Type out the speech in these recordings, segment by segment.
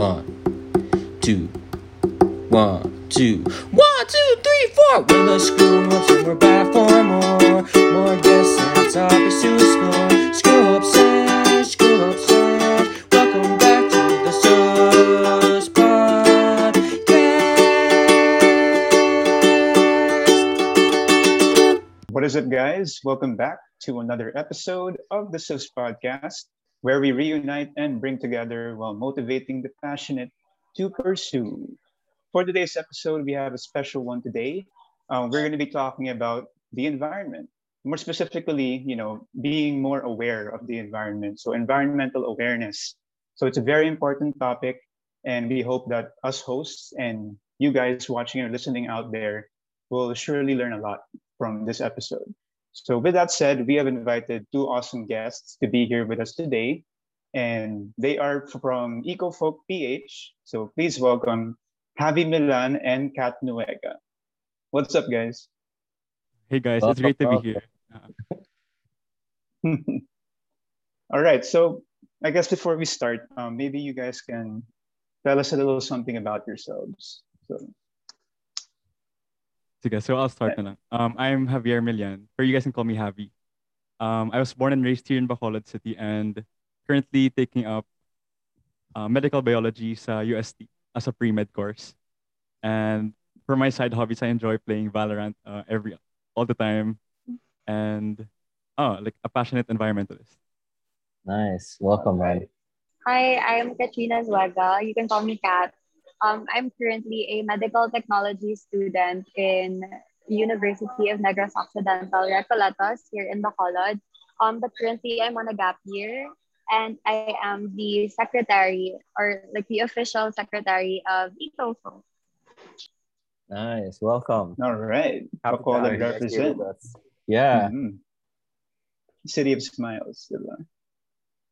One, two, one, two, one, two, three, four. When the school we're back for more. More guests and topics to explore. School upstairs, school upstairs. Welcome back to the Sus Podcast. What is it, guys? Welcome back to another episode of the SUS podcast, where we reunite and bring together while motivating the passionate to pursue. For today's episode, we have a special one today. Um, we're going to be talking about the environment, more specifically, you know, being more aware of the environment. So, environmental awareness. So, it's a very important topic, and we hope that us hosts and you guys watching or listening out there will surely learn a lot from this episode. So, with that said, we have invited two awesome guests to be here with us today, and they are from EcoFolk PH. So, please welcome Javi Millan and Kat Nuega. What's up, guys? Hey, guys, it's great to be here. All right, so I guess before we start, um, maybe you guys can tell us a little something about yourselves. So, Sige, so I'll start na lang. Um, I'm Javier Millan, or you guys can call me Javi. Um, I was born and raised here in Bacolod City and currently taking up uh, medical biology sa UST as a pre-med course. And for my side hobbies, I enjoy playing Valorant uh, every all the time, and oh, like a passionate environmentalist. Nice, welcome, man. Hi, I'm Katrina Nuega. You can call me Kat. Um, I'm currently a medical technology student in University of Negros Occidental, Recoletos, here in Bacolod. Um, but currently I'm on a gap year and I am the secretary or like the official secretary of EcoFo. Nice, welcome. all right, Bacolod represent. Yeah. Mhm. City of Smiles.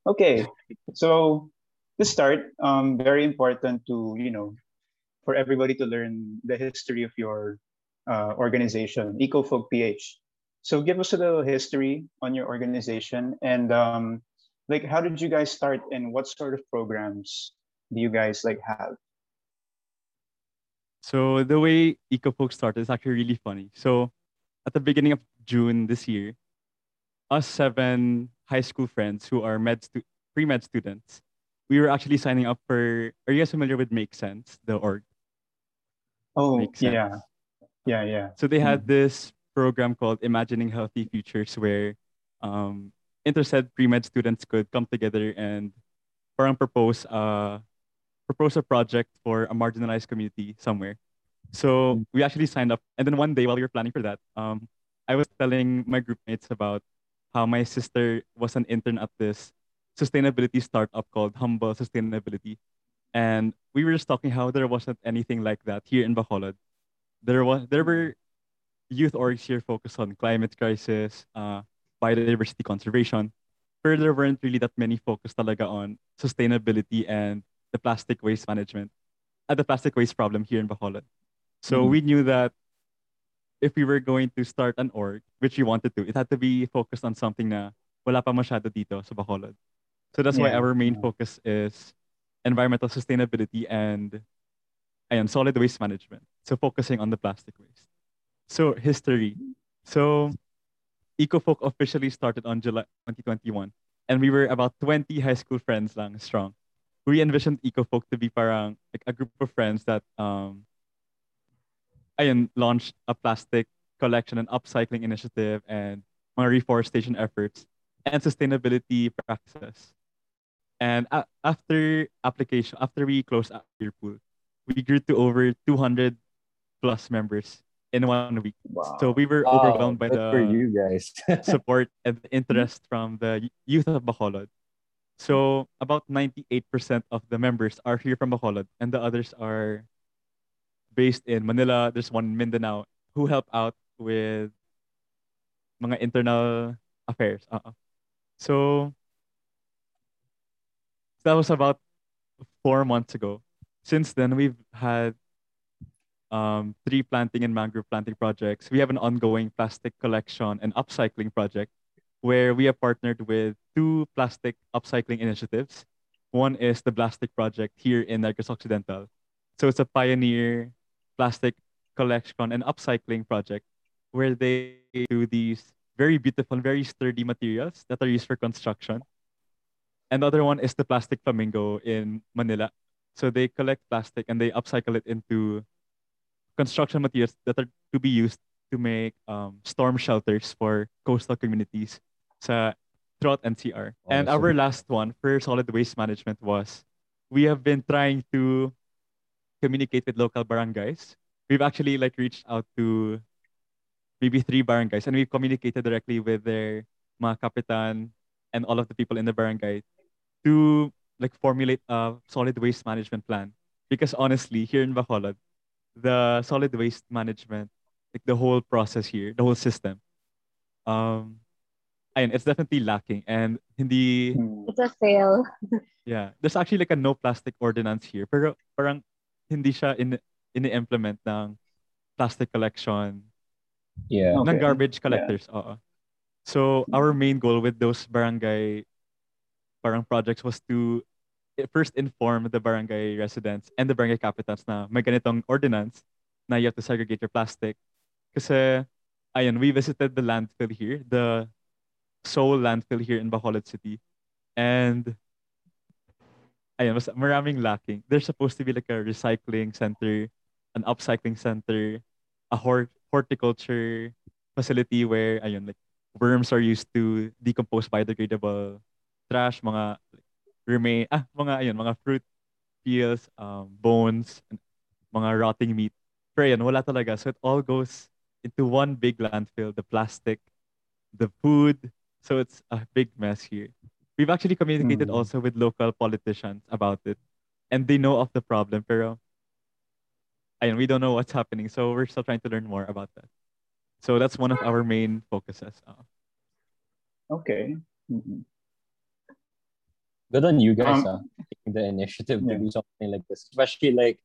Okay, so to start, um, very important to you know, for everybody to learn the history of your uh, organization, EcoFolk PH. So give us a little history on your organization and um, like how did you guys start and what sort of programs do you guys like have? So the way EcoFolk started is actually really funny. So at the beginning of June this year, us seven high school friends who are med stu- pre-med students, we were actually signing up for. Are you guys familiar with Make Sense, the org? Oh yeah, yeah, yeah. So they had this program called Imagining Healthy Futures, where um, Interced pre-med students could come together and parang propose uh, propose a project for a marginalized community somewhere. So we actually signed up, and then one day while we were planning for that, um, I was telling my groupmates about how my sister was an intern at this sustainability startup called Humble Sustainability, and we were just talking how there wasn't anything like that here in Bacolod. There was there were youth orgs here focused on climate crisis, uh, biodiversity conservation. But there weren't really that many focused talaga on sustainability and the plastic waste management, uh, the plastic waste problem here in Bacolod. So Mhm. we knew that if we were going to start an org, which we wanted to, it had to be focused on something na wala pa masyado dito sa Bacolod. So that's why our main focus is environmental sustainability and ayan, solid waste management. So focusing on the plastic waste. So history. So EcoFolk officially started on July 2021 and we were about 20 high school friends lang strong. We envisioned EcoFolk to be parang like a group of friends that um ayun, launched a plastic collection and upcycling initiative and mga reforestation efforts and sustainability practices. And a- after application, after we closed our pool, we grew to over 200 plus members in one week. So we were Wow, overwhelmed by good the for you guys. support and interest from the youth of Bacolod. So about 98% of the members are here from Bacolod and the others are based in Manila. There's one in Mindanao who help out with mga internal affairs. Uh-uh. So that was about four months ago. Since then, we've had um, tree planting and mangrove planting projects. We have an ongoing plastic collection and upcycling project where we have partnered with two plastic upcycling initiatives One is the Plastic Project here in Negros Occidental. So it's a pioneer plastic collection and upcycling project where they do these very beautiful, very sturdy materials that are used for construction. And the other one is the Plastic Flamingo in Manila. So they collect plastic and they upcycle it into construction materials that are to be used to make um, storm shelters for coastal communities sa throughout NCR. And our last one for solid waste management was we have been trying to communicate with local barangays. We've actually like reached out to maybe three barangays and we've communicated directly with their mga kapitan and all of the people in the barangay to like formulate a solid waste management plan. Because honestly, here in Bacolod, the solid waste management, like the whole process here, the whole system, um, ayun, it's definitely lacking. And hindi, Mm. It's a fail. yeah, there's actually like a no plastic ordinance here. Pero parang hindi siya in, ini-implement ng plastic collection, Yeah. Okay. ng garbage collectors. Oo. So our main goal with those barangay parang projects was to eh, first inform the barangay residents and the barangay capitans na may ganitong ordinance na you have to segregate your plastic. Kasi, ayun, we visited the landfill here, the sole landfill here in Bacolod City. And, ayun, mas maraming lacking. There's supposed to be like a recycling center, an upcycling center, a hort- horticulture facility where, ayun, like, worms are used to decompose biodegradable trash, mga remain, ah, mga, ayun, mga fruit peels, um, bones, and mga rotting meat. Pero ayun, wala talaga. So it all goes into one big landfill, the plastic, the food. So it's a big mess here. We've actually communicated Mm. also with local politicians about it. And they know of the problem, pero ayun, we don't know what's happening. So we're still trying to learn more about that. So that's one of our main focuses. Uh, Okay. Mhm. Good on you guys, Um, ah, taking the initiative yeah. to do something like this. Especially like,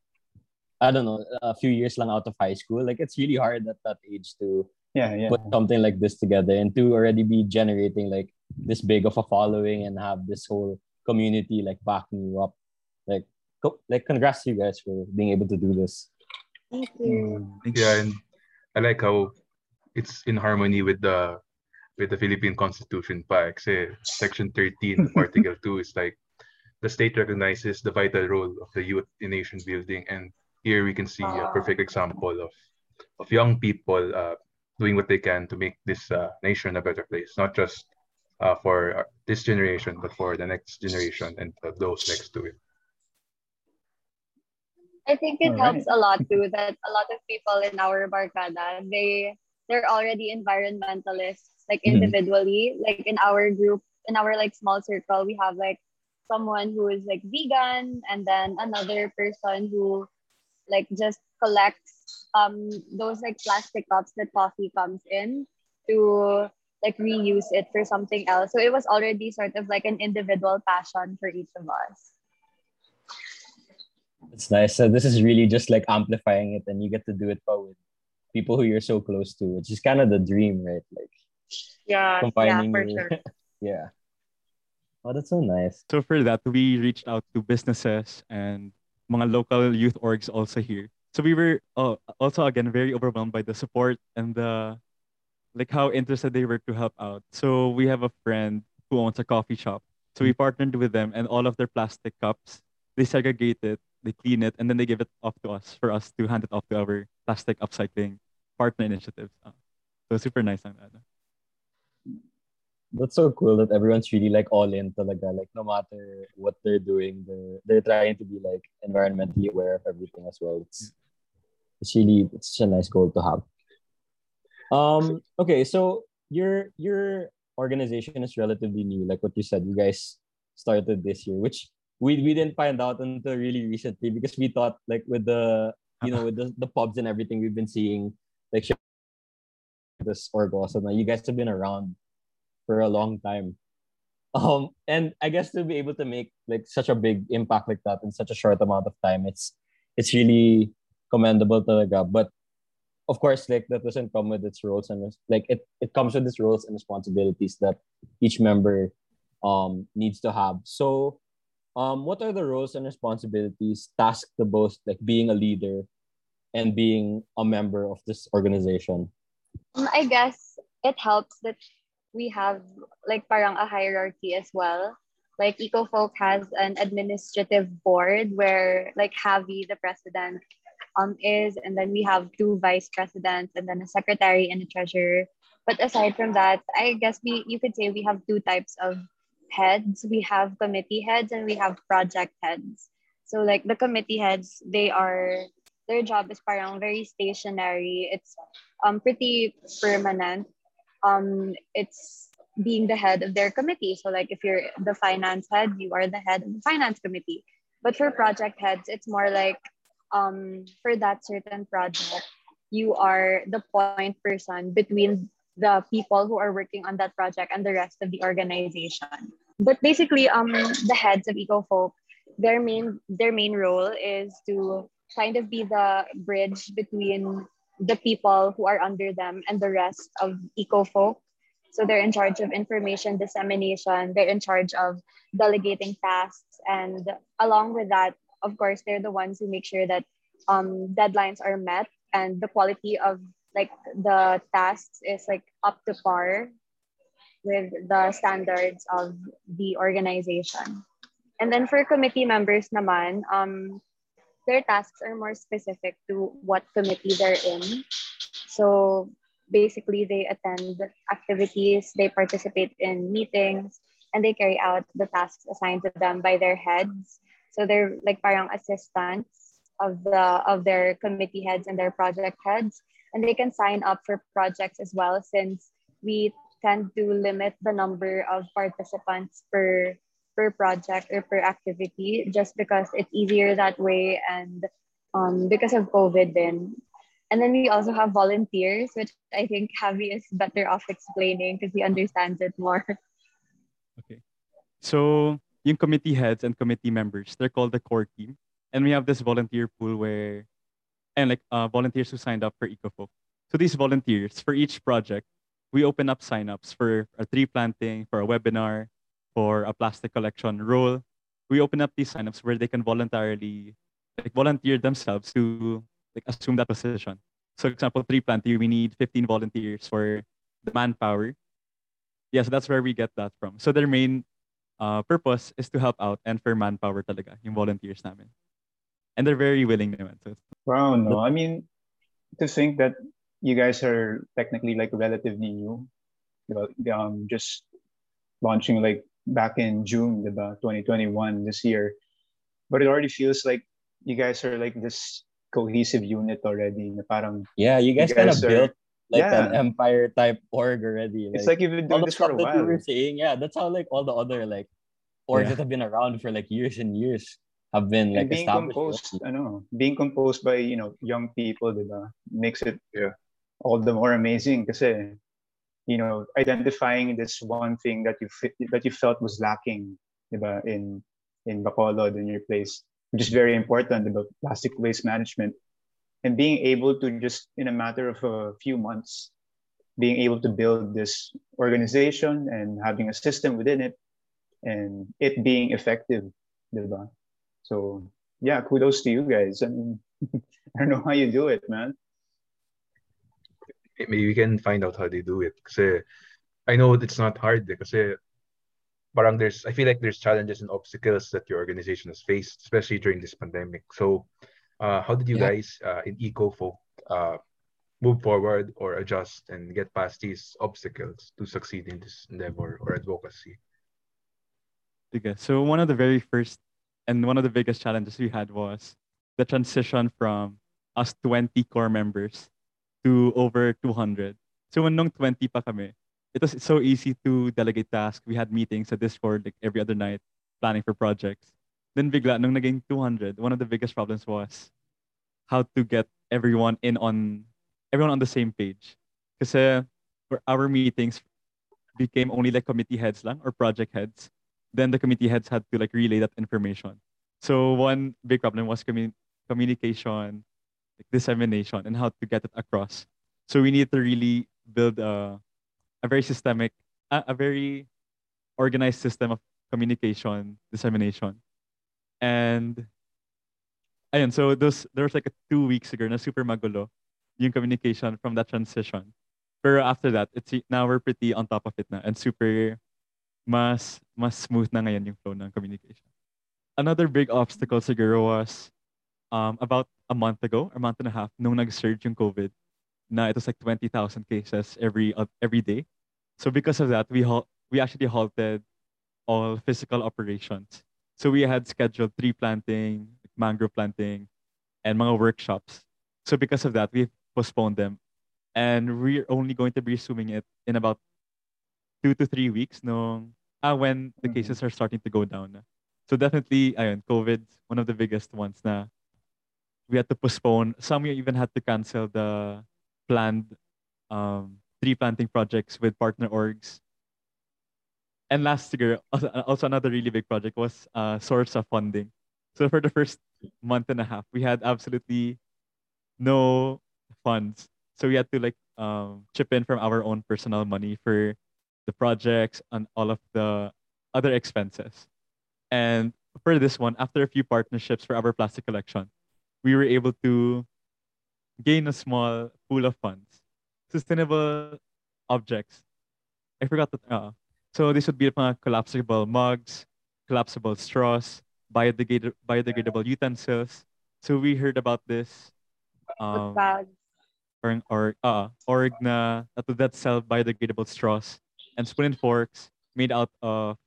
I don't know, a few years lang out of high school. Like it's really hard at that age to Yeah, yeah. put something like this together and to already be generating like this big of a following and have this whole community like backing you up. Like, co- like congrats to you guys for being able to do this. Thank you. Yeah, and I like how it's in harmony with the with the Philippine Constitution pa. Kasi Section 13 of Article 2 is like the state recognizes the vital role of the youth in nation building, and here we can see a perfect example of of young people uh, doing what they can to make this uh, nation a better place, not just uh, for uh, this generation, but for the next generation and uh, those next to it. I think it All helps a lot too that a lot of people in our barkada they they're already environmentalists like Mhm. individually like in our group in our like small circle we have like someone who is like vegan and then another person who like just collects um those like plastic cups that coffee comes in to like reuse it for something else so it was already sort of like an individual passion for each of us It's nice. So this is really just like amplifying it, and you get to do it with people who you're so close to, which is kind of the dream, right? Like yeah combining yeah for sure yeah. Oh, that's so nice. So for that, we reached out to businesses and mga local youth orgs also here. So we were uh, also again very overwhelmed by the support and the like how interested they were to help out. So we have a friend who owns a coffee shop. So we partnered with them and all of their plastic cups, they segregate it, they clean it, and then they give it off to us for us to hand it off to our plastic upcycling partner initiatives. Uh, so super nice on that. That's so cool that everyone's really like all in talaga. Like no matter what they're doing, they're they're trying to be like environmentally aware of everything as well. It's it's really it's such a nice goal to have. Um okay, so your your organization is relatively new, like what you said. You guys started this year, which we we didn't find out until really recently because we thought like with the you know with the, the pubs and everything we've been seeing like this org also now you guys have been around for a long time. Um, and I guess to be able to make like such a big impact like that in such a short amount of time, it's it's really commendable talaga. But of course, like that doesn't come with its roles and like it, it comes with its roles and responsibilities that each member um needs to have. So Um, what are the roles and responsibilities tasked to both like being a leader and being a member of this organization? I guess it helps that we have like parang a hierarchy as well. Like EcoFolk has an administrative board where like Javi, the president, um is, and then we have two vice presidents and then a secretary and a treasurer. But aside from that, I guess we you could say we have two types of heads. We have committee heads and we have project heads. So like the committee heads, they are their job is parang very stationary. It's um pretty permanent. Um it's being the head of their committee. So like if you're the finance head, you are the head of the finance committee. But for project heads, it's more like um for that certain project, you are the point person between the people who are working on that project and the rest of the organization. But basically, um, the heads of EcoFolk, their main their main role is to kind of be the bridge between the people who are under them and the rest of EcoFolk. So they're in charge of information dissemination. They're in charge of delegating tasks, and along with that, of course, they're the ones who make sure that um, deadlines are met and the quality of like the tasks is like up to par with the standards of the organization. And then for committee members naman, um, their tasks are more specific to what committee they're in. So basically they attend activities, they participate in meetings, and they carry out the tasks assigned to them by their heads. So they're like parang assistants of the of their committee heads and their project heads. And they can sign up for projects as well since we tend to limit the number of participants per per project or per activity just because it's easier that way and um, because of COVID then. And then we also have volunteers, which I think Javi is better off explaining because he understands it more. Okay. So, yung committee heads and committee members, they're called the core team. And we have this volunteer pool where, and like uh, volunteers who signed up for EcoFolk. So these volunteers, for each project, we open up signups for a tree planting, for a webinar, for a plastic collection role. We open up these signups where they can voluntarily like volunteer themselves to like assume that position. So, example, tree planting, we need 15 volunteers for the manpower. Yeah, so that's where we get that from. So their main uh, purpose is to help out and for manpower talaga, yung volunteers namin. And they're very willing naman. Wow, no. I mean, to think that you guys are technically like relatively new, um, just launching like back in June, diba? 2021 this year, but it already feels like you guys are like this cohesive unit already. Na parang Yeah, you guys, You kind of built like an empire type org already. it's like you've been all doing the this for stuff a that you while. were saying, yeah, that's how like all the other like orgs Yeah. that have been around for like years and years have been like and being established. composed, already. I know, being composed by you know young people, diba? makes it Yeah. all the more amazing. Kasi you know, identifying this one thing that you that you felt was lacking, diba? in in Bacolod in your place, which is very important about plastic waste management, and being able to just in a matter of a few months, being able to build this organization and having a system within it, and it being effective, diba? So yeah, kudos to you guys. I mean, I don't know how you do it, man. Maybe we can find out how they do it. Kasi I know it's not hard eh, kasi parang there's I feel like there's challenges and obstacles that your organization has faced, especially during this pandemic. So uh, how did you Yeah. guys uh, in EcoFolk uh, move forward or adjust and get past these obstacles to succeed in this endeavor or advocacy? Sige. So one of the very first and one of the biggest challenges we had was the transition from us 20 core members to over 200. So when nung 20 pa kami, it was so easy to delegate tasks. We had meetings at Discord like every other night, planning for projects. Then bigla, nung naging 200, one of the biggest problems was how to get everyone in on, everyone on the same page. Kasi for our meetings became only like committee heads lang or project heads then the committee heads had to like relay that information. So one big problem was commu- communication, dissemination, and how to get it across. So we need to really build a, a very systemic, a, a very organized system of communication dissemination And ayun, so those there was like a two weeks ago na super magulo yung communication from that transition. Pero after that, it's now we're pretty on top of it na and super mas mas smooth na ngayon yung flow ng communication. Another big obstacle siguro was um, about a month ago, a month and a half, nung nag-surge yung COVID, na it was like 20,000 cases every uh, every day. So because of that, we halt we actually halted all physical operations. So we had scheduled tree planting, mangrove planting, and mga workshops. So because of that, we postponed them. And we're only going to be resuming it in about two to three weeks nung, ah, when the Mhm. cases are starting to go down. So definitely, ayun, COVID, one of the biggest ones na we had to postpone. Some we even had to cancel the planned um, tree planting projects with partner orgs. And last year, also, another really big project was uh, source of funding. So for the first month and a half, we had absolutely no funds. So we had to like um, chip in from our own personal money for the projects and all of the other expenses. And for this one, after a few partnerships for our plastic collection, we were able to gain a small pool of funds. Sustainable objects. I forgot that. Uh, so this would be mga collapsible mugs, collapsible straws, biodegradable, biodegradable utensils. So we heard about this um, bags. or or uh org na that that sell biodegradable straws and spoon and forks made out of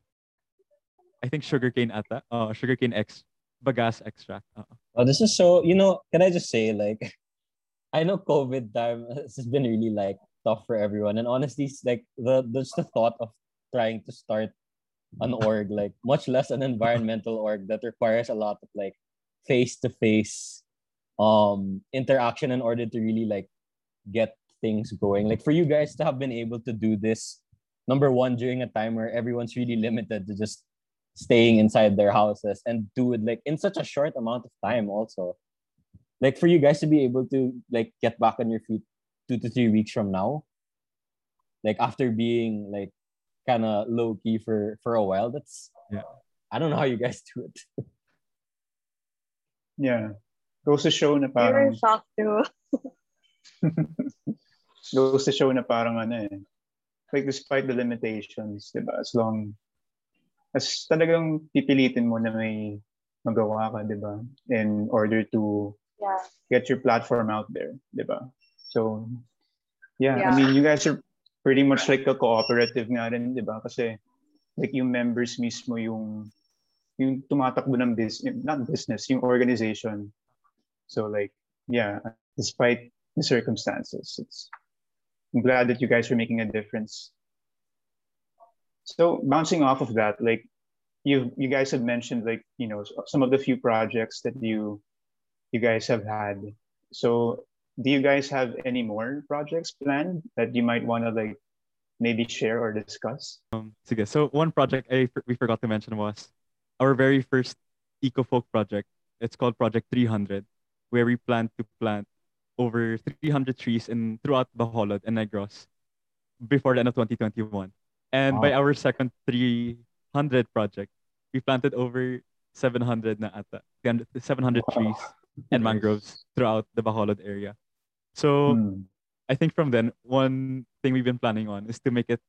I think sugarcane ata uh sugarcane ex bagasse extract uh, Oh, this is so, you know, can I just say, like, I know COVID time has been really, like, tough for everyone. And honestly, like, the just the thought of trying to start an org, like, much less an environmental org that requires a lot of, like, face to face um interaction in order to really, like, get things going. Like, for you guys to have been able to do this, number one, during a time where everyone's really limited to just staying inside their houses and do it like in such a short amount of time also like for you guys to be able to like get back on your feet two to three weeks from now like after being like kind of low key for for a while that's Yeah. i don't know how you guys do it Yeah. Goes to show na We parang shocked too. goes to show na parang ano eh. Like despite the limitations, 'di ba? As long as talagang pipilitin mo na may magawa ka, 'di ba? In order to Yeah. get your platform out there, 'di ba? So yeah, I Yeah. mean, you guys are pretty much like a cooperative nga rin, 'di ba? Kasi like yung members mismo yung yung tumatakbo ng business, not business, yung organization. So like, yeah, despite the circumstances, it's I'm glad that you guys are making a difference. So bouncing off of that, like you you guys have mentioned like you know some of the few projects that you you guys have had. So do you guys have any more projects planned that you might want to like maybe share or discuss? um so one project I we forgot to mention was our very first eco-folk project it's called project 300 where we plan to plant over 300 trees in throughout Bacolod and Negros before the end of 2021 and by our second 300 project we planted over 700 na ata 700 Wow. trees and mangroves throughout the Bacolod area so Hmm. I think from then, one thing we've been planning on is to make it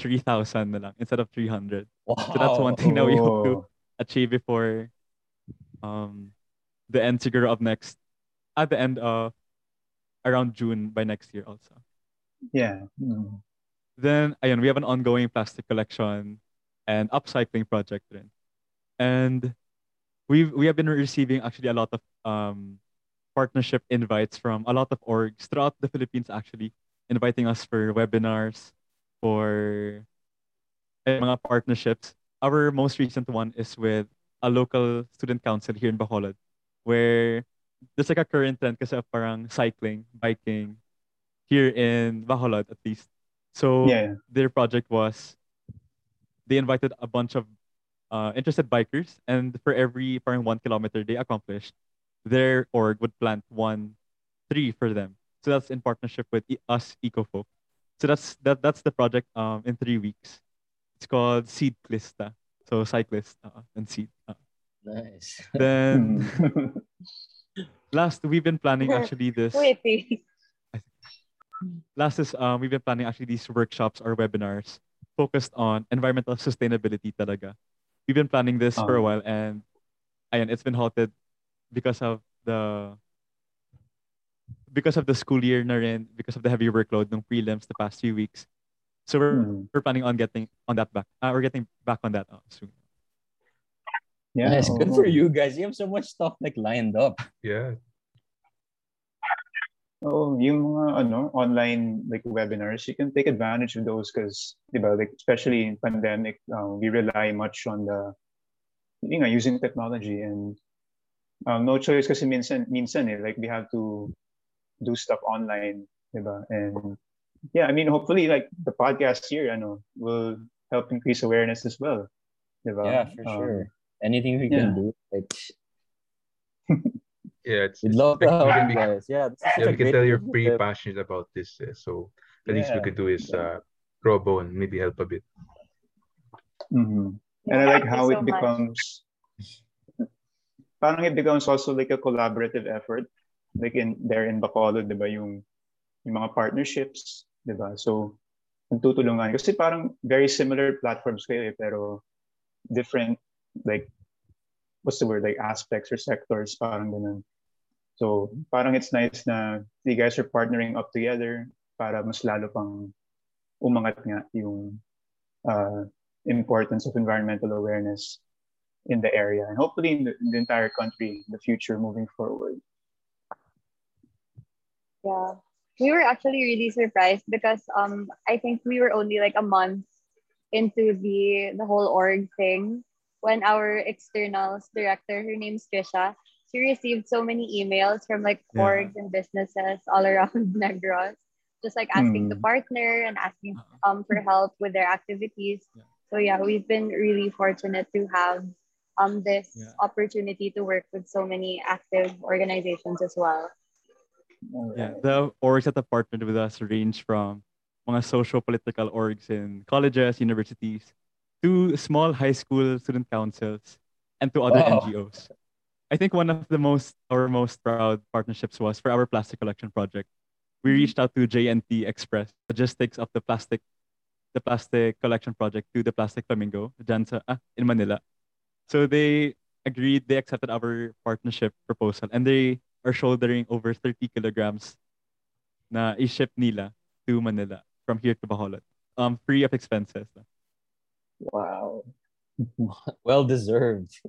3,000 na lang instead of 300. wow. So that's one thing that we hope to achieve before um, the end siguro of next, at the end of around June by next year also. Yeah. Hmm. Then, ayun, we have an ongoing plastic collection and upcycling project rin. And we've, we have been receiving actually a lot of um, partnership invites from a lot of orgs throughout the Philippines actually, inviting us for webinars, for mga partnerships. Our most recent one is with a local student council here in Bacolod, where there's like a current trend kasi parang cycling, biking here in Bacolod at least. So Yeah. their project was they invited a bunch of uh, interested bikers, and for every parang one kilometer they accomplished, their org would plant one tree for them. So that's in partnership with E- us EcoFolk. So that's that that's the project um in three weeks. It's called Seed Clista. So cyclist uh, and seed. Uh. Nice. Then Mhm. last we've been planning actually this Wait, wait. Last is um we've been planning actually these workshops or webinars focused on environmental sustainability talaga. We've been planning this for a Oh. while and ayan, it's been halted because of the because of the school year na rin, because of the heavy workload ng prelims the past few weeks. So we're, Mhm. we're planning on getting on that back. Uh, we're getting back on that uh, soon. Yeah. nice. Good for you guys. You have so much stuff like lined up. Yeah. Oh, yung mga ano, online like webinars, you can take advantage of those because, like especially in pandemic, uh, we rely much on the, you know, using technology and um, no choice kasi minsan, minsan eh, like we have to do stuff online, diba? And yeah, I mean, hopefully like the podcast here, I know, will help increase awareness as well, diba? Yeah, for Um, sure. Anything we yeah. can do, like Yeah, it's, we'd it's love to like help we can you guys. Yeah, this yeah, we can tell you're pretty passionate about this. eh, so the least we Yeah, could do is uh, throw a bone, maybe help a bit. mhm. And I like how so it much. becomes parang it becomes also like a collaborative effort. Like in there in Bacolod, 'di ba, yung yung mga partnerships, 'di ba? So nagtutulungan kasi parang very similar platforms kayo eh, pero different like what's the word like aspects or sectors parang ganun. So parang it's nice na you guys are partnering up together para mas lalo pang umangat nga yung uh, importance of environmental awareness in the area and hopefully in the, in the entire country in the future moving forward. Yeah. We were actually really surprised because um I think we were only like a month into the the whole org thing when our externals director, her name's Trisha, she received so many emails from like Yeah. orgs and businesses all around Negros, just like asking to Hmm. partner and asking um for help with their activities. Yeah. So yeah, we've been really fortunate to have um this Yeah. opportunity to work with so many active organizations as well. Yeah, the orgs that have partnered with us range from mga socio-political orgs in colleges, universities, to small high school student councils, and to other Wow. NGOs. I think one of the most our most proud partnerships was for our plastic collection project. We reached out to J&T Express, logistics of the plastic, the plastic collection project to the Plastic Flamingo, dyan sa, ah, in Manila. So they agreed, they accepted our partnership proposal, and they are shouldering over 30 kilograms na i-ship nila to Manila from here to Bacolod. Um, free of expenses. Wow. Well deserved.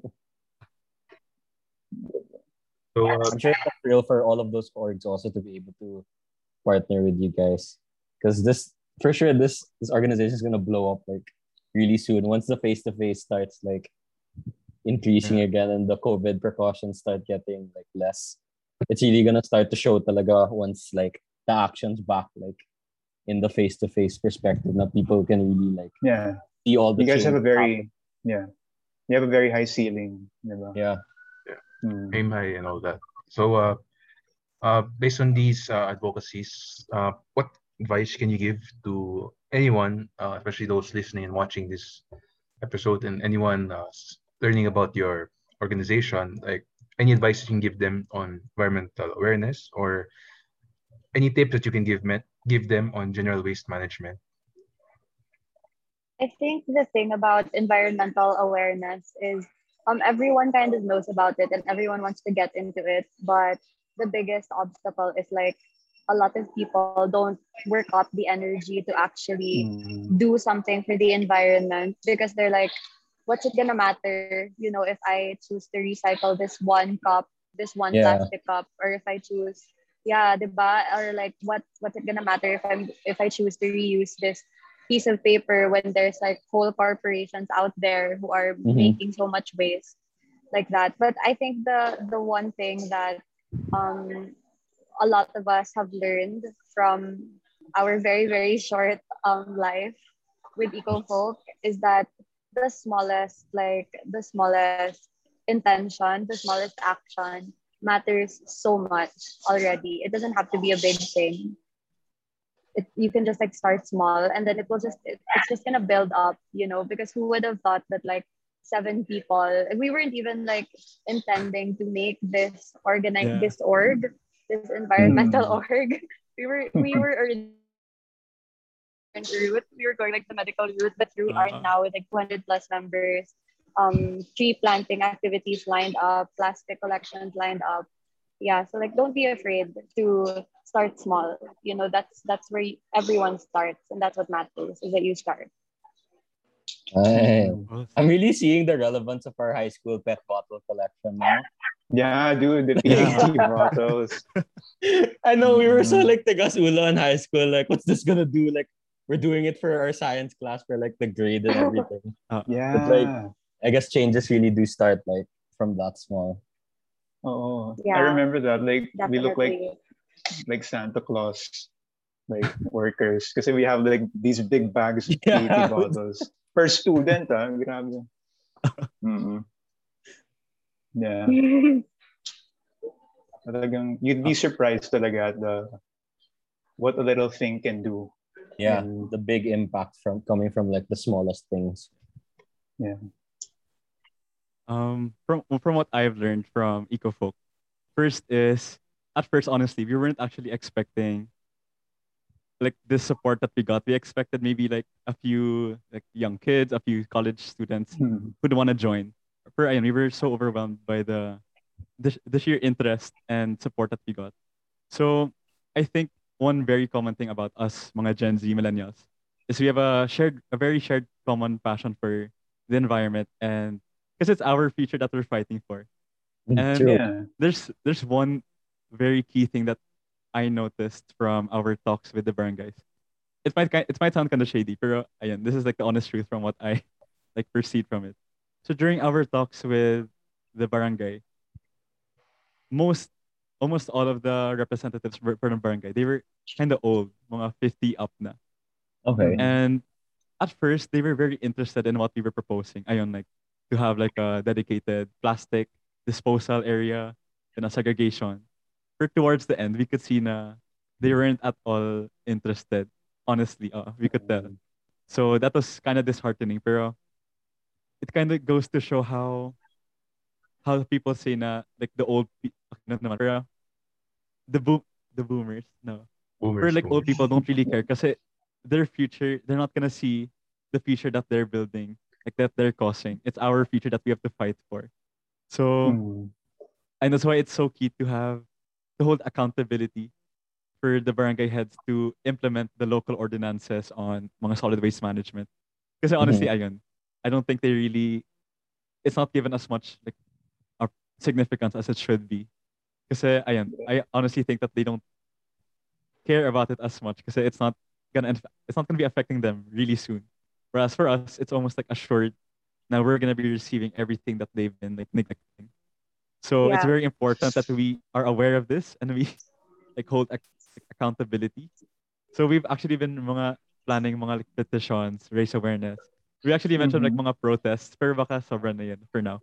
So uh, I'm sure it's a thrill for all of those orgs also to be able to partner with you guys. Because this for sure this this organization is gonna blow up like really soon once the face to face starts like increasing again and the COVID precautions start getting like less. It's really gonna start to show talaga once like the actions back like in the face to face perspective. Now people can really like Yeah. see all the You guys have a very yeah. You have a very high ceiling, diba? yeah. Aim high and all that. So, uh, uh, based on these uh, advocacies, uh, what advice can you give to anyone, uh, especially those listening and watching this episode, and anyone uh, learning about your organization? Like any advice you can give them on environmental awareness, or any tips that you can give me- give them on general waste management? I think the thing about environmental awareness is um everyone kind of knows about it and everyone wants to get into it, but the biggest obstacle is like a lot of people don't work up the energy to actually Hmm. do something for the environment because they're like, what's it gonna matter? You know, if I choose to recycle this one cup, this one Yeah. plastic cup, or if I choose, yeah, diba? Or like, what what's it gonna matter if I'm if I choose to reuse this piece of paper when there's like whole corporations out there who are Mhm. making so much waste like that. But I think the the one thing that um a lot of us have learned from our very very short um life with eco folk is that the smallest like the smallest intention the smallest action matters so much already it doesn't have to be a big thing it, you can just like start small and then it will just it, it's just gonna build up you know because who would have thought that like seven people. We weren't even like intending to make this organize Yeah. this org, this environmental Mm. org. We were we were route. We were going like the medical route, but here we are Uh-huh. now with like 200 plus members. Um, tree planting activities lined up, plastic collections lined up. Yeah, so like don't be afraid to start small. You know, that's that's where everyone starts, and that's what matters is that you start. Ay. I'm really seeing the relevance of our high school pet bottle collection now. Yeah, dude, the Yeah. PET bottles. I know we were so Mhm. like tigas ulo in high school. Like, what's this gonna do? Like, we're doing it for our science class for like the grade and everything. Yeah. Like, I guess changes really do start like from that small. Oh, Yeah. I remember that. Like we look like Definitely. Like Santa Claus, like workers, because we have like these big bags of Yeah. PET bottles per student. Ah, grabe. Mm-mm. Yeah, talagang you'd be surprised talaga at the what a little thing can do. Yeah, Mm. the big impact from coming from like the smallest things. Yeah um, from from what I've learned from EcoFolk, first is at first, honestly, we weren't actually expecting like this support that we got. We expected maybe like a few like young kids, a few college students Hmm. who'd want to join. For ayun, we were so overwhelmed by the, the the sheer interest and support that we got. So I think one very common thing about us, mga Gen Z millennials, is we have a shared, a very shared common passion for the environment and because it's our future that we're fighting for. And Yeah. there's there's one very key thing that I noticed from our talks with the barangays. It might it might sound kind of shady, pero ayan, this is like the honest truth from what I like perceived from it. So during our talks with the barangay, most almost all of the representatives for for the barangay, they were kind of old, mga 50 up na. Okay. And at first, they were very interested in what we were proposing. Ayun, like to have like a dedicated plastic disposal area and a segregation. Towards the end, we could see na they weren't at all interested. Honestly, uh, we could tell. So that was kind of disheartening. Pero it kind of goes to show how how people say na like the old pe- no, naman, pero the boom the boomers no Boomers, for like old people don't really care because their future they're not gonna see the future that they're building like that they're causing it's our future that we have to fight for so Hmm. and that's why it's so key to have to hold accountability for the barangay heads to implement the local ordinances on mga solid waste management. Because mm-hmm. honestly ayun I don't think they really it's not given as much like significance as it should be. Because ayun I honestly think that they don't care about it as much. Because it's not gonna it's not gonna be affecting them really soon. Whereas for us, it's almost like assured now we're gonna be receiving everything that they've been like neglecting. So it's very important that we are aware of this and we like hold ac- accountability. So we've actually been mga planning mga like, petitions, raise awareness. We actually mentioned like mga protests, pero baka sobrang na yun for now.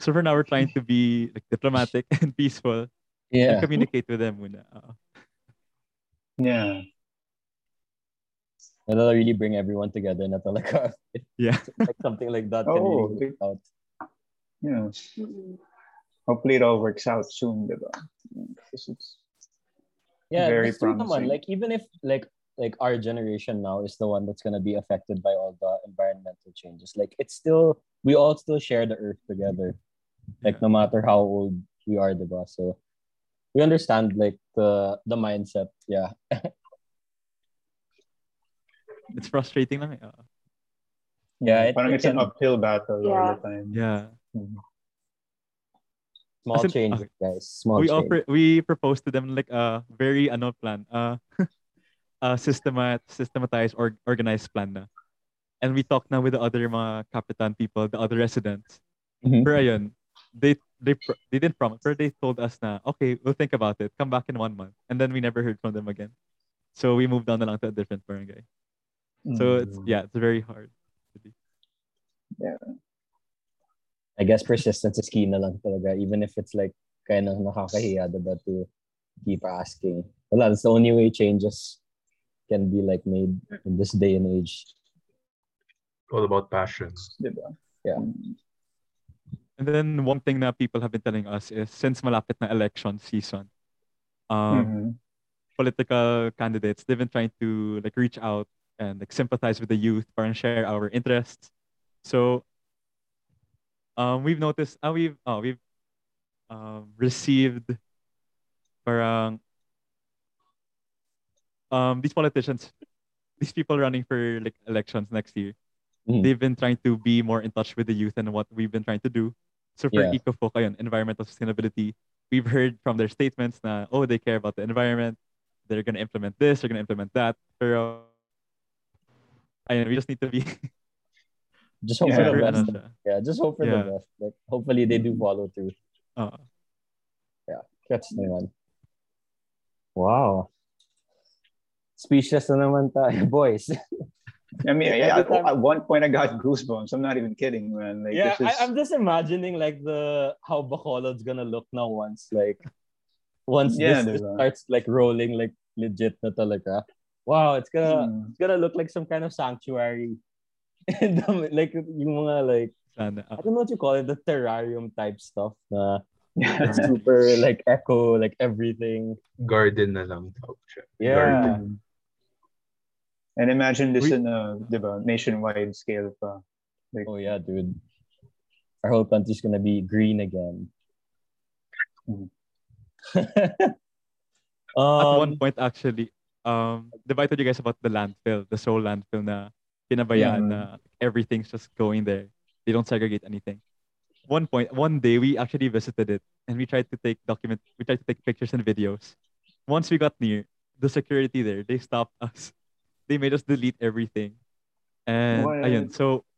So for now, we're trying to be like diplomatic and peaceful and Yeah. communicate with them muna. Uh, Yeah. It'll really bring everyone together na talaga. If yeah. like something like that can Oh, really work out. Yeah. Hopefully it all works out soon, diba? Because it's Yeah, Very that's true naman. promising. Like even if like like our generation now is the one that's gonna be affected by all the environmental changes, like it's still we all still share the earth together. Like no matter how old we are, diba? So we understand like the the mindset. Yeah. It's frustrating lang. Uh, Yeah, it- parang it it's an uphill battle all the time. yeah. Small changes, okay. guys. Small we change. offer we proposed to them like a very ano plan uh a systemat systematized or organized plan na and we talked now with the other mga kapitan people the other residents Mhm. pero ayun they they they didn't promise pero they told us na okay we'll think about it come back in one month and then we never heard from them again so we moved on na lang to a different barangay so it's Mm. yeah it's very hard I guess persistence is key na lang talaga, even if it's like kind of nakakahiya, diba, to keep asking. Wala, that's the only way changes can be like made in this day and age. all about passion. Diba? Yeah. And then one thing that people have been telling us is since malapit na election season, um, Mhm. political candidates, they've been trying to like reach out and like sympathize with the youth, and share our interests. So um, we've noticed, uh, we've uh, we've um, received parang um, these politicians, these people running for like elections next year, Mhm. they've been trying to be more in touch with the youth and what we've been trying to do. So for Yeah. Ayun, environmental sustainability, we've heard from their statements na, oh, they care about the environment, they're gonna implement this, they're gonna implement that. Pero, ayun, we just need to be Just hope Yeah. for the best. siya. Yeah, just hope for Yeah. the best. Like hopefully they do follow through. Uh, Yeah, Catch naman. Wow. Speechless na naman tayo, boys. I mean, yeah, time- at one point I got goosebumps. I'm not even kidding, man. Like, yeah, this is, I, I'm just imagining like the how Bacolod's gonna look now once like once Yeah, this diba? starts like rolling like legit na talaga. Wow, it's gonna Hmm. it's gonna look like some kind of sanctuary. And um, like yung mga like sana, I uh, don't know what you call it, the terrarium type stuff na Yeah. it's super like echo like everything. Garden na lang. tawag siya. Yeah. Garden. And imagine this We- in a diba, nationwide scale pa. Like, Oh yeah, dude. Our whole country's gonna be green again. Hmm. at um, one point actually, um, di ba I told you guys about the landfill, the Seoul landfill na pinabayaan Yeah. na mm. everything's just going there. They don't segregate anything. One point, one day we actually visited it and we tried to take document, we tried to take pictures and videos. Once we got near, the security there, they stopped us. They made us delete everything. And ayun, so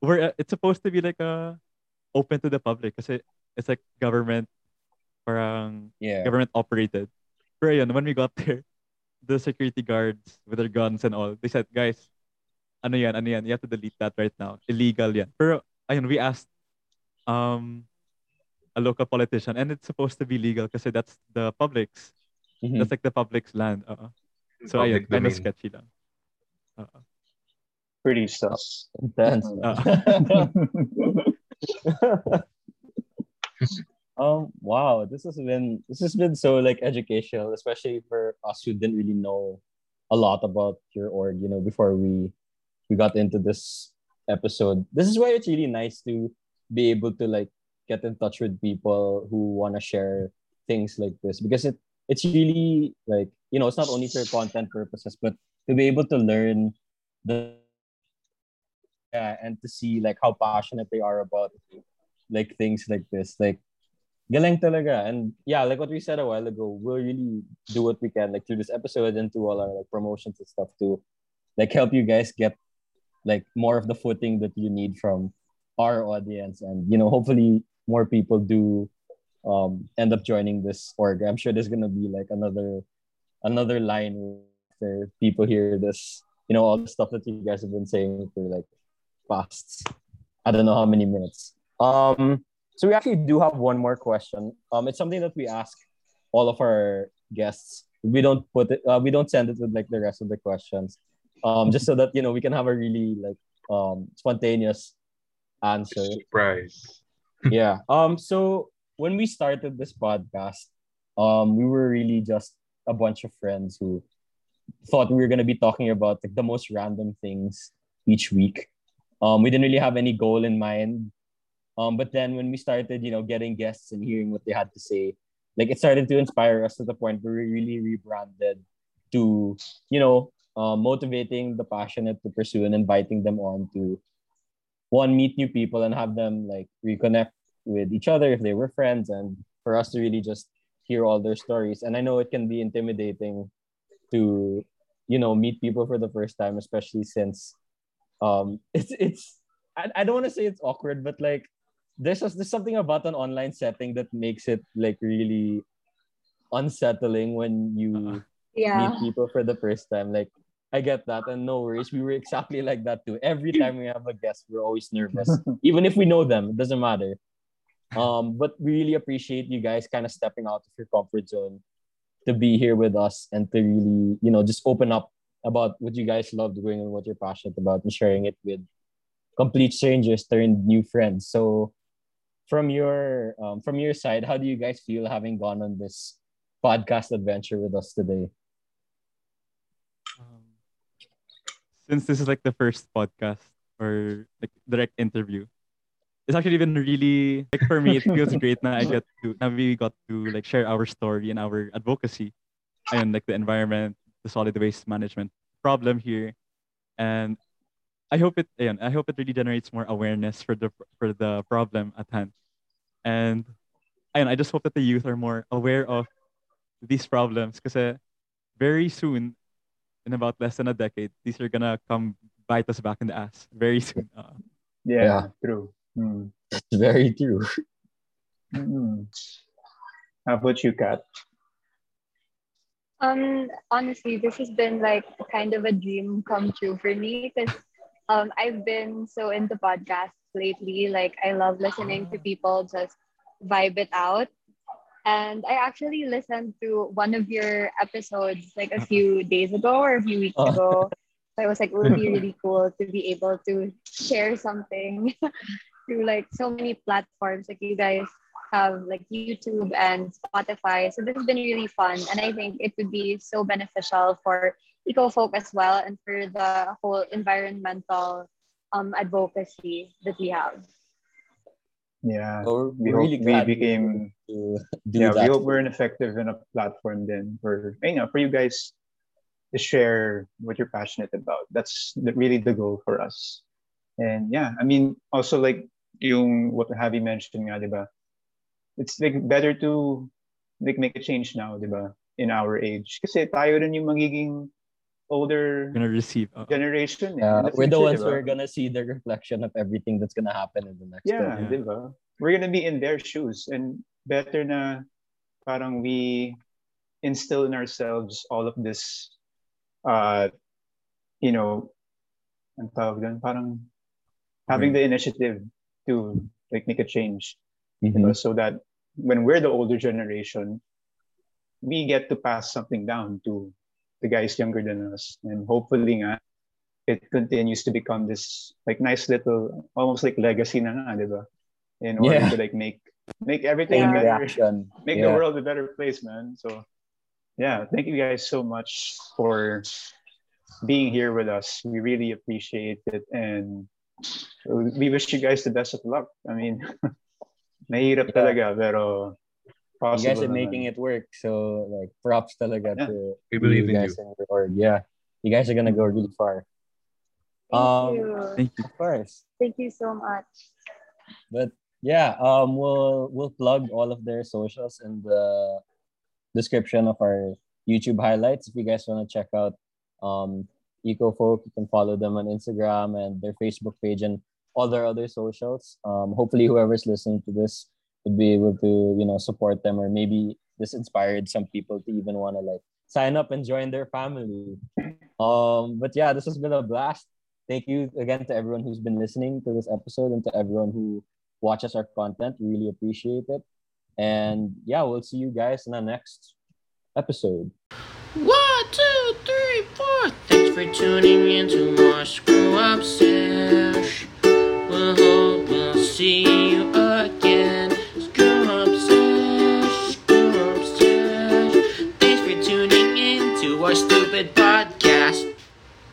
we're it's supposed to be like a open to the public kasi it's like government parang yeah. government operated. Pero yun, when we got there, the security guards with their guns and all, they said, guys, ano yan, ano yan, you have to delete that right now. Illegal yan. Pero, ayun, we asked um, a local politician and it's supposed to be legal kasi that's the public's, Mhm. that's like the public's land. Uh So, ayun, Public kind of domain. sketchy lang. Uh-uh. pretty sus. Intense. Uh, um wow this has been this has been so like educational especially for us who didn't really know a lot about your org you know before we we got into this episode. This is why it's really nice to be able to like get in touch with people who want to share things like this because it it's really like you know it's not only for content purposes but to be able to learn the yeah and to see like how passionate they are about like things like this. Like galing talaga. And yeah like what we said a while ago we'll really do what we can like through this episode and through all our like promotions and stuff to like help you guys get like more of the footing that you need from our audience. And you know hopefully more people do um end up joining this org. I'm sure there's gonna be like another another line where people hear this you know all the stuff that you guys have been saying for like past i don't know how many minutes. Um so we actually do have one more question. Um it's something that we ask all of our guests. We don't put it uh, we don't send it with like the rest of the questions um just so that you know we can have a really like um spontaneous answer Surprise. yeah. Um. So when we started this podcast, um, we were really just a bunch of friends who thought we were gonna be talking about like the most random things each week. Um, we didn't really have any goal in mind. Um, but then when we started, you know, getting guests and hearing what they had to say, like it started to inspire us to the point where we really rebranded to, you know, uh, motivating the passionate to pursue and inviting them on to one meet new people and have them like reconnect with each other if they were friends and for us to really just hear all their stories and i know it can be intimidating to you know meet people for the first time especially since um it's it's i, I don't want to say it's awkward but like there's just, there's something about an online setting that makes it like really unsettling when you Uh-uh. Yeah. meet people for the first time. Like I get that, and no worries. We were exactly like that too. Every time we have a guest, we're always nervous, even if we know them. It doesn't matter. Um, but we really appreciate you guys kind of stepping out of your comfort zone to be here with us and to really, you know, just open up about what you guys love doing and what you're passionate about and sharing it with complete strangers turned new friends. So from your um, from your side, how do you guys feel having gone on this podcast adventure with us today? Um, since this is like the first podcast or like direct interview, it's actually been really like for me. It feels great now. I get to now we got to like share our story and our advocacy, and like the environment, the solid waste management problem here, and I hope it. Ayan, I hope it really generates more awareness for the for the problem at hand, and and I just hope that the youth are more aware of these problems because very soon, in about less than a decade, these are gonna come bite us back in the ass very soon. Uh, Yeah, Yeah. true. Mm. It's very true. Mm. How about you, Kat? Um, honestly, this has been like kind of a dream come true for me because um, I've been so into podcasts lately. Like, I love listening to people just vibe it out. And I actually listened to one of your episodes like a few days ago or a few weeks Oh. ago. So I was like, it would be really cool to be able to share something through like so many platforms. Like, you guys have like YouTube and Spotify. So this has been really fun. And I think it would be so beneficial for Ecofolk as well and for the whole environmental um, advocacy that we have. Yeah. So We hope really we became to do yeah, that. we hope we're an effective enough platform then for you know for you guys to share what you're passionate about. That's the, really the goal for us. And yeah, I mean also like yung what Javi mentioned nga, 'di ba? It's like better to like make a change now, 'di ba? In our age. Kasi tayo rin yung magiging older gonna receive. Uh, generation. Yeah, in we're the ones ones 'di who are gonna see the reflection of everything that's gonna happen in the next Yeah, Yeah. di? We're gonna be in their shoes and better na parang we instill in ourselves all of this uh you know ang tawag doon, parang having the initiative to like make a change di Mhm. ba? so that when we're the older generation we get to pass something down to the guys younger than us and hopefully nga it continues to become this like nice little almost like legacy na nga, di ba? In order Yeah. to like make make everything Chain a better reaction. make the world a better place, man. So yeah, thank you guys so much for being here with us. We really appreciate it and we wish you guys the best of luck. I mean, mahirap Yeah. talaga pero You possible guys are naman. making it work. So like props talaga Yeah. to We believe in guys you. and your org. Yeah. You guys are gonna go really far. Thank Um, you. thank you. Of course. Thank you so much. But yeah, um, we'll we'll plug all of their socials in the description of our YouTube highlights. If you guys want to check out um EcoFolk, you can follow them on Instagram and their Facebook page and all their other socials. Um, hopefully, whoever's listening to this to be able to you know support them or maybe this inspired some people to even want to like sign up and join their family. Um but yeah this has been a blast. Thank you again to everyone who's been listening to this episode and to everyone who watches our content. Really appreciate it. And yeah we'll see you guys in the next episode. One two three four. Thanks for tuning in to more screw up sesh. We'll hope we'll see stupid butt.